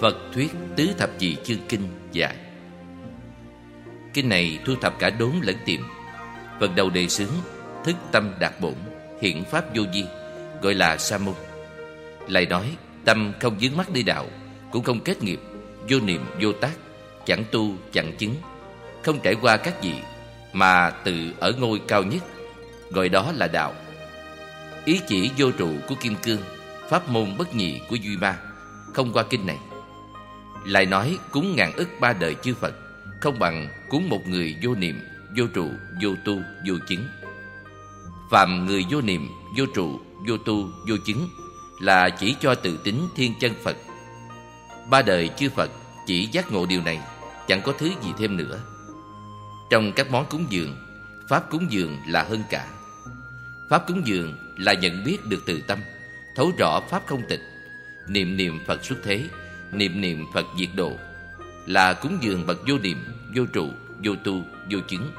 Phật thuyết tứ thập dị chương kinh dài Kinh này thu thập cả đốn lẫn tiệm Phần đầu đề xướng, Thức tâm đạt bổn, Hiện pháp vô di Gọi là sa môn. Lại nói, tâm không dướng mắt đi đạo, Cũng không kết nghiệp, Vô niệm, vô tác. Chẳng tu chẳng chứng. Không trải qua các gì Mà tự ở ngôi cao nhất Gọi đó là đạo. Ý chỉ vô trụ của Kim Cương Pháp môn bất nhị của Duy Ma Không qua kinh này. Lại nói cúng ngàn ức ba đời chư Phật Không bằng cúng một người vô niệm Vô trụ, vô tu, vô chứng. Phạm người vô niệm, vô trụ, vô tu, vô chứng Là chỉ cho tự tính thiên chân Phật. Ba đời chư Phật chỉ giác ngộ điều này. Chẳng có thứ gì thêm nữa Trong các món cúng dường Pháp cúng dường là hơn cả Pháp cúng dường là nhận biết được từ tâm Thấu rõ Pháp không tịch Niệm niệm Phật xuất thế niệm niệm Phật diệt độ là cúng dường bậc vô niệm, vô trụ, vô tu, vô chứng.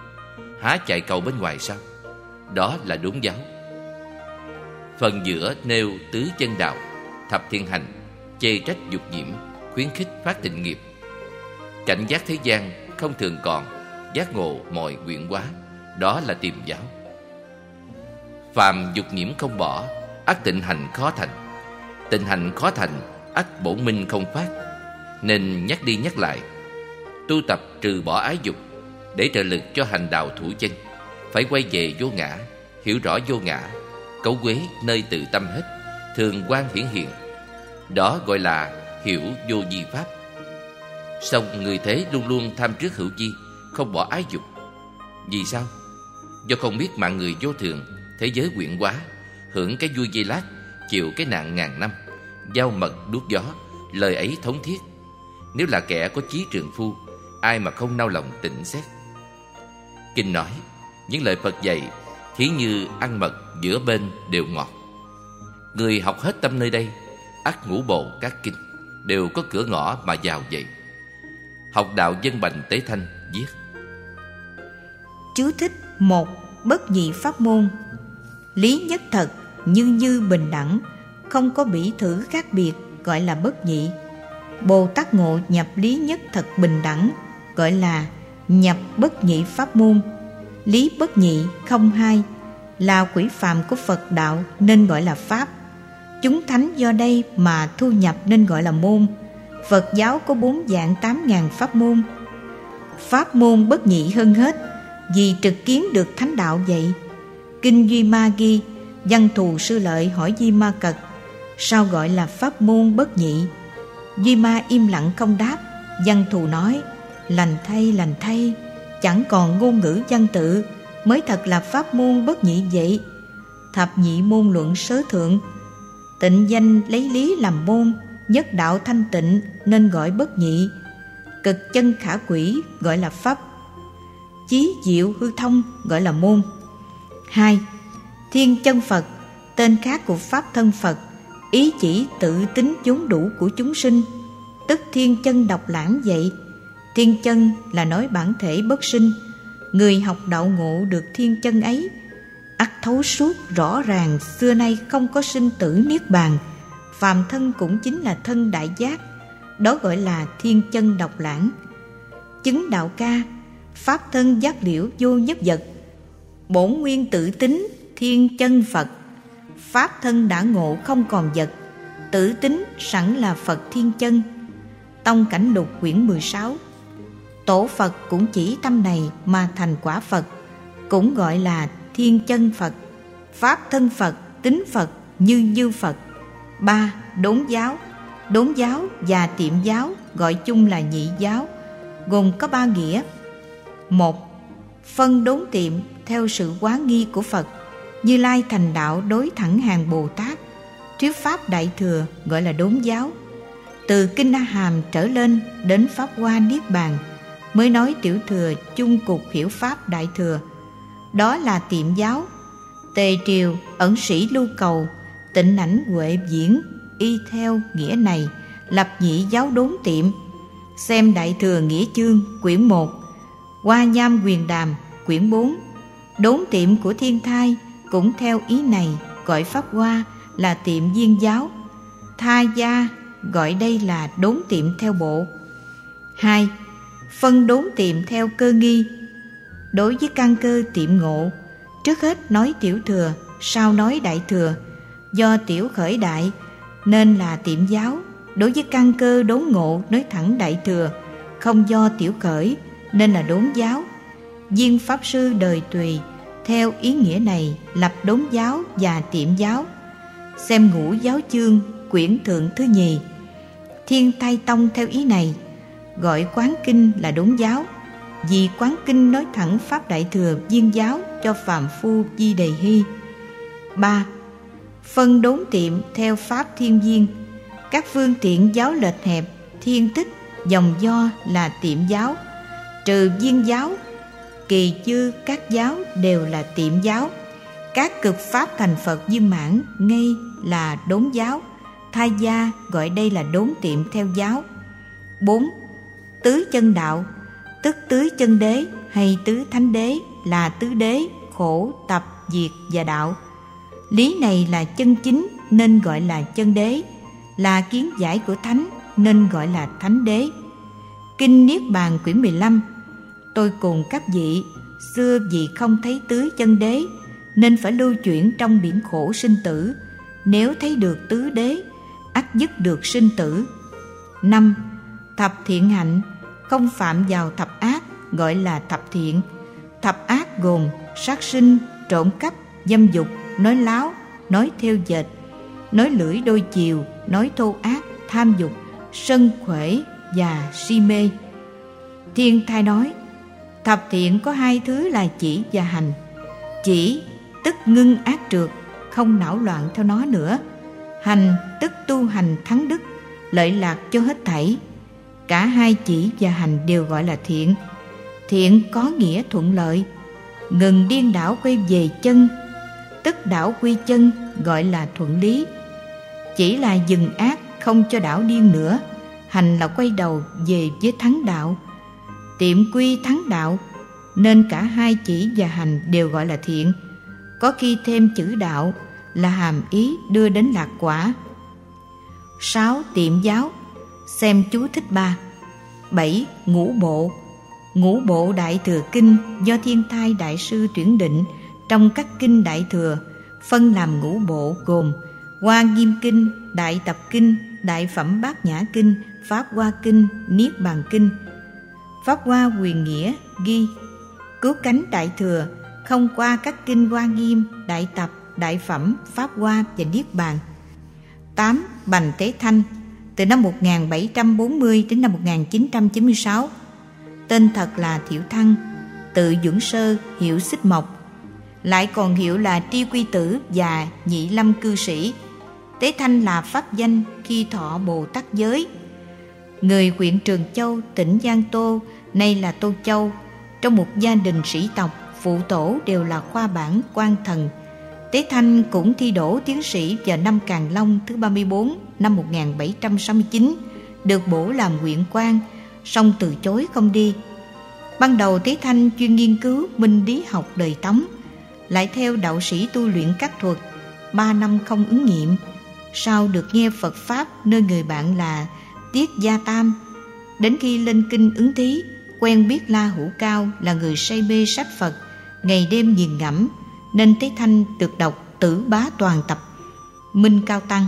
Há chạy cầu bên ngoài sao? Đó là đúng giáo. Phần giữa nêu tứ chân đạo, thập thiên hành, chê trách dục nhiễm, khuyến khích phát tịnh nghiệp. Cảnh giác thế gian không thường còn, giác ngộ mọi nguyện quá, đó là tìm giáo. Phàm dục nhiễm không bỏ, ắt tịnh hành khó thành. Tịnh hành khó thành ắt bổn minh không phát. Nên nhắc đi nhắc lại tu tập trừ bỏ ái dục để trợ lực cho hành đạo thủ chân. Phải quay về vô ngã hiểu rõ vô ngã cấu quế nơi tự tâm hết thường quan hiển hiện. Đó gọi là hiểu vô di pháp song người thế luôn luôn tham trước hữu di không bỏ ái dục. Vì sao? Do không biết mạng người vô thường, thế giới quyện quá hưởng cái vui dây lát, chịu cái nạn ngàn năm. Giao mật đuốc gió, Lời ấy thống thiết. Nếu là kẻ có chí trường phu, Ai mà không nao lòng tỉnh xét? Kinh nói, Những lời Phật dạy, Thí như ăn mật giữa bên đều ngọt. Người học hết tâm nơi đây ắt ngũ bộ các kinh, Đều có cửa ngõ mà vào vậy Học đạo dân bành tế thanh, viết. Chú thích một, Bất nhị pháp môn. Lý nhất thật như như bình đẳng, không có bỉ thử khác biệt, gọi là bất nhị. Bồ tát ngộ nhập lý nhất thật bình đẳng, gọi là nhập bất nhị pháp môn. Lý bất nhị không hai, là quỷ phàm của phật đạo nên gọi là pháp. Chúng thánh do đây mà thu nhập nên gọi là môn phật giáo có bốn dạng tám ngàn pháp môn. Pháp môn bất nhị hơn hết, vì trực kiến được thánh đạo vậy. Kinh duy ma ghi, văn thù sư lợi hỏi di ma cật, sao gọi là pháp môn bất nhị? Duy ma im lặng không đáp, văn thù nói, lành thay lành thay, chẳng còn ngôn ngữ văn tự, mới thật là pháp môn bất nhị vậy. Thập nhị môn luận sớ thượng, tịnh danh lấy lý làm môn nhất đạo thanh tịnh nên gọi bất nhị. Cực chân khả quỷ gọi là pháp. Chí diệu hư thông gọi là môn. Hai, thiên chân phật, tên khác của pháp thân phật, ý chỉ tự tính vốn đủ của chúng sinh. Tức thiên chân độc lãng vậy. Thiên chân là nói bản thể bất sinh. Người học đạo ngộ được thiên chân ấy. Ắt thấu suốt rõ ràng xưa nay không có sinh tử niết bàn phàm thân cũng chính là thân đại giác đó gọi là thiên chân độc lãng. Chứng đạo ca pháp thân giác liễu vô nhất vật. Bổn nguyên tự tính thiên chân phật. Pháp thân đã ngộ không còn vật tự tính sẵn là Phật thiên chân. Tông cảnh lục quyển 16 Tổ Phật cũng chỉ tâm này mà thành quả Phật Cũng gọi là thiên chân Phật. Pháp thân Phật, tính Phật, như như Phật ba, Đốn giáo. Đốn giáo và tiệm giáo gọi chung là nhị giáo, Gồm có ba nghĩa. Một, Phân đốn tiệm theo sự quá nghi của Phật, như Lai thành đạo đối thẳng hàng Bồ Tát, Thuyết Pháp Đại Thừa gọi là đốn giáo. Từ Kinh A Hàm trở lên đến Pháp Hoa Niết Bàn, Mới nói tiểu thừa chung cục hiểu Pháp Đại Thừa. Đó là tiệm giáo. Tề Triều ẩn sĩ lưu cầu Tịnh ảnh Huệ diễn Y theo nghĩa này, lập nhị giáo đốn tiệm, Xem Đại Thừa Nghĩa Chương, quyển 1 qua Nham Quyền Đàm, quyển 4 Đốn tiệm của thiên thai cũng theo ý này, gọi Pháp Hoa là tiệm viên giáo. Tha gia gọi đây là đốn tiệm theo bộ. 2. Phân đốn tiệm theo cơ nghi. Đối với căn cơ tiệm ngộ, Trước hết nói tiểu thừa, Sau nói đại thừa Do tiểu khởi đại, Nên là tiệm giáo, Đối với căn cơ đốn ngộ Nói thẳng đại thừa, Không do tiểu khởi, Nên là đốn giáo. Viên Pháp Sư đời tùy, Theo ý nghĩa này Lập đốn giáo và tiệm giáo. Xem ngũ giáo chương, Quyển thượng thứ nhì. Thiên Thai Tông theo ý này, Gọi quán kinh là đốn giáo. Vì quán kinh nói thẳng Pháp Đại Thừa viên giáo cho Phạm Phu Di Đề Hy. ba Phân đốn tiệm theo Pháp Thiên Viên Các phương tiện giáo lệch hẹp, thiên tích, dòng do là tiệm giáo. Trừ viên giáo, kỳ chư các giáo đều là tiệm giáo. Các cực Pháp thành Phật viên mãn ngay là đốn giáo. Thai gia gọi đây là đốn tiệm theo giáo. 4. Tứ chân đạo tức tứ chân đế hay tứ thánh đế là tứ đế khổ tập diệt và đạo lý này là chân chính nên gọi là chân đế, là kiến giải của thánh nên gọi là thánh đế. Kinh niết bàn quyển 15 tôi cùng các vị, xưa vì không thấy tứ chân đế nên phải lưu chuyển trong biển khổ sinh tử. Nếu thấy được tứ đế, ắt dứt được sinh tử. Năm, thập thiện hạnh, không phạm vào thập ác, gọi là thập thiện. Thập ác gồm sát sinh, trộm cắp, dâm dục nói láo, nói theo dệt, nói lưỡi đôi chiều, nói thô ác, tham dục, sân khuể và si mê. Thiên thai nói, thập thiện có hai thứ là chỉ và hành. Chỉ tức ngưng ác trượt không não loạn theo nó nữa. Hành tức tu hành thắng đức, lợi lạc cho hết thảy. Cả hai chỉ và hành đều gọi là thiện. Thiện có nghĩa thuận lợi, ngừng điên đảo quay về chân tức đảo quy chân, gọi là thuận lý. Chỉ là dừng ác, không cho đảo điên nữa. Hành là quay đầu về với thắng đạo. Tiệm quy thắng đạo, nên cả hai chỉ và hành đều gọi là thiện. Có khi thêm chữ đạo là hàm ý đưa đến lạc quả. Sáu tiệm giáo, xem chú thích ba. Bảy, ngũ bộ. Ngũ bộ đại thừa kinh do thiên thai đại sư tuyển định trong các kinh đại thừa phân làm ngũ bộ gồm hoa nghiêm kinh đại tập kinh đại phẩm bát nhã kinh pháp hoa kinh niết bàn kinh pháp hoa quyền nghĩa ghi cứu cánh đại thừa không qua các kinh hoa nghiêm đại tập đại phẩm pháp hoa và niết bàn 8. Bành Tế Thanh từ năm 1740 đến năm 1996. Tên thật là Thiệu Thăng, tự dưỡng sơ, hiệu xích mộc. Lại còn hiệu là Tri Quy Tử và Nhị Lâm Cư Sĩ. Tế Thanh là pháp danh khi thọ Bồ Tát giới. Người huyện Trường Châu, tỉnh Giang Tô, nay là Tô Châu. Trong một gia đình sĩ tộc, phụ tổ đều là khoa bản quan thần, Tế Thanh cũng thi đỗ tiến sĩ vào năm Càn Long thứ 34 năm 1769, được bổ làm huyện quan, song từ chối không đi. Ban đầu Tế Thanh chuyên nghiên cứu minh lý học đời Tống, lại theo đạo sĩ tu luyện các thuật, ba năm không ứng nghiệm. Sau được nghe Phật Pháp nơi người bạn là Tiết Gia Tam, đến khi lên kinh ứng thí, quen biết La Hữu Cao là người say mê sách Phật, ngày đêm nghiền ngẫm, nên Tế Thanh được đọc Tử Bá Toàn Tập Minh Cao Tăng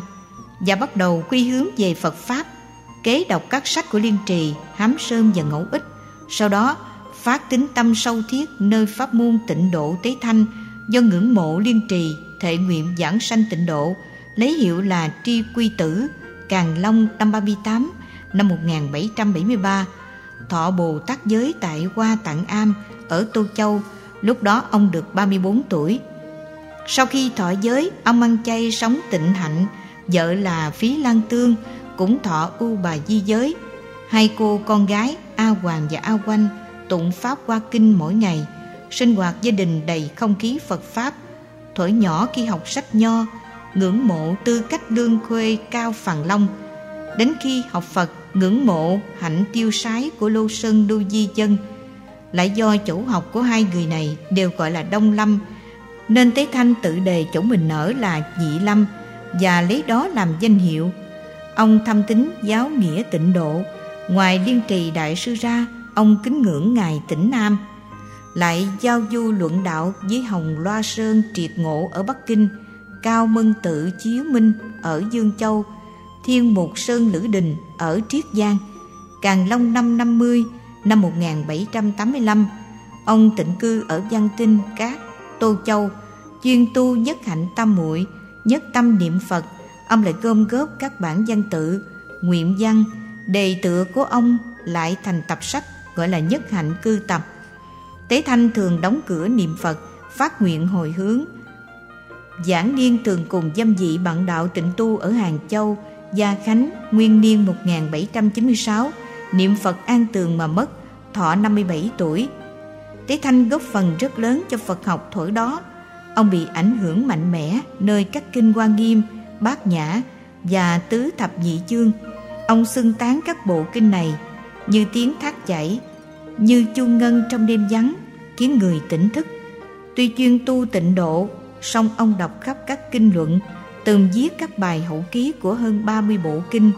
và bắt đầu quy hướng về Phật Pháp, kế đọc các sách của Liên Trì, Hám Sơn và Ngẫu Ích. Sau đó, phát tính tâm sâu thiết nơi pháp môn tịnh độ Tế Thanh do ngưỡng mộ Liên Trì, thệ nguyện giảng sanh tịnh độ, lấy hiệu là Tri Quy Tử, Càn Long năm 38, năm 1773, thọ Bồ Tát giới tại Hoa Tạng Am ở Tô Châu, Lúc đó ông được 34 tuổi. Sau khi thọ giới, ông ăn chay sống tịnh hạnh, vợ là Phí Lan Tương cũng thọ u bà di giới. Hai cô con gái A Hoàng và A Quanh tụng Pháp qua kinh mỗi ngày, sinh hoạt gia đình đầy không khí Phật Pháp. Thổi nhỏ khi học sách nho, ngưỡng mộ tư cách đương khuê cao phàn long. Đến khi học Phật ngưỡng mộ hạnh tiêu sái của Lô Sơn Đô Di Chân lại do chỗ học của hai người này đều gọi là Đông Lâm nên Tế Thanh tự đề chỗ mình ở là Nhị Lâm và lấy đó làm danh hiệu. Ông thăm tính giáo nghĩa tịnh độ, ngoài liên trì đại sư ra, ông kính ngưỡng ngài tỉnh Nam. Lại giao du luận đạo với Hồng Loa Sơn Triệt Ngộ ở Bắc Kinh, Cao Mân Tự Chiếu Minh ở Dương Châu, Thiên Mục Sơn Lữ Đình ở Triết Giang. Càng Long năm 50 năm 1785, ông tịnh cư ở Văn Tinh, Cát, Tô Châu, chuyên tu nhất hạnh tam muội, nhất tâm niệm Phật. Ông lại gom góp các bản văn tự, nguyện văn, đề tựa của ông lại thành tập sách gọi là nhất hạnh cư tập. Tế Thanh thường đóng cửa niệm Phật, phát nguyện hồi hướng. Giảng niên thường cùng dâm dị bạn đạo tịnh tu ở Hàng Châu, Gia Khánh, nguyên niên 1796, niệm Phật an tường mà mất, thọ 57 tuổi. Tế Thanh góp phần rất lớn cho Phật học thổi đó. Ông bị ảnh hưởng mạnh mẽ nơi các kinh quan nghiêm, bát nhã và tứ thập nhị chương. Ông xưng tán các bộ kinh này như tiếng thác chảy, như chuông ngân trong đêm vắng, khiến người tỉnh thức. Tuy chuyên tu tịnh độ, song ông đọc khắp các kinh luận, từng viết các bài hậu ký của hơn 30 bộ kinh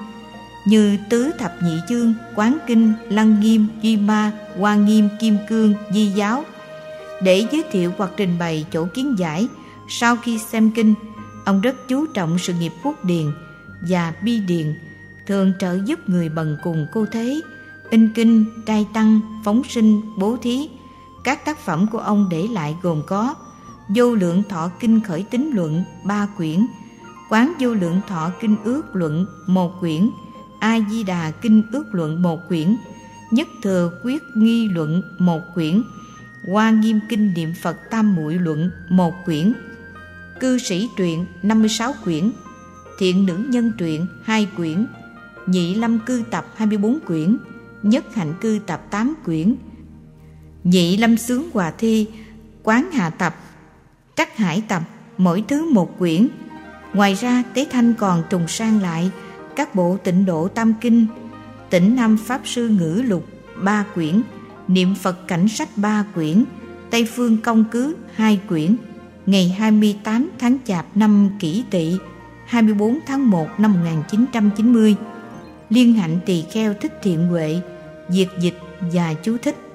như Tứ Thập Nhị Chương, Quán Kinh, Lăng Nghiêm, Duy Ma, Hoa Nghiêm, Kim Cương, Di Giáo để giới thiệu hoặc trình bày chỗ kiến giải. Sau khi xem kinh, ông rất chú trọng sự nghiệp phúc điền và bi điền, thường trợ giúp người bần cùng cô thế, in kinh, trai tăng, phóng sinh, bố thí. Các tác phẩm của ông để lại gồm có Vô lượng thọ kinh khởi tính luận ba quyển, Quán vô lượng thọ kinh ước luận một quyển, A Di Đà kinh ước luận một quyển, Nhất thừa quyết nghi luận một quyển, Hoa Nghiêm kinh niệm Phật Tam Muội luận một quyển, Cư sĩ truyện 56 quyển, Thiện nữ nhân truyện 2 quyển, Nhị lâm cư tập 24 quyển, Nhất hạnh cư tập 8 quyển, Nhị lâm sướng hòa thi, Quán hạ tập, Trắc hải tập, mỗi thứ một quyển. Ngoài ra Tế Thanh còn trùng sang lại các bộ tịnh độ tam kinh, tỉnh Nam Pháp Sư Ngữ Lục ba quyển, Niệm Phật Cảnh Sách ba quyển, Tây Phương Công Cứ hai quyển, ngày 28 tháng Chạp năm Kỷ Tỵ, 24 tháng 1 năm 1990. Liên hạnh tỳ kheo thích thiện huệ, diệt dịch và chú thích.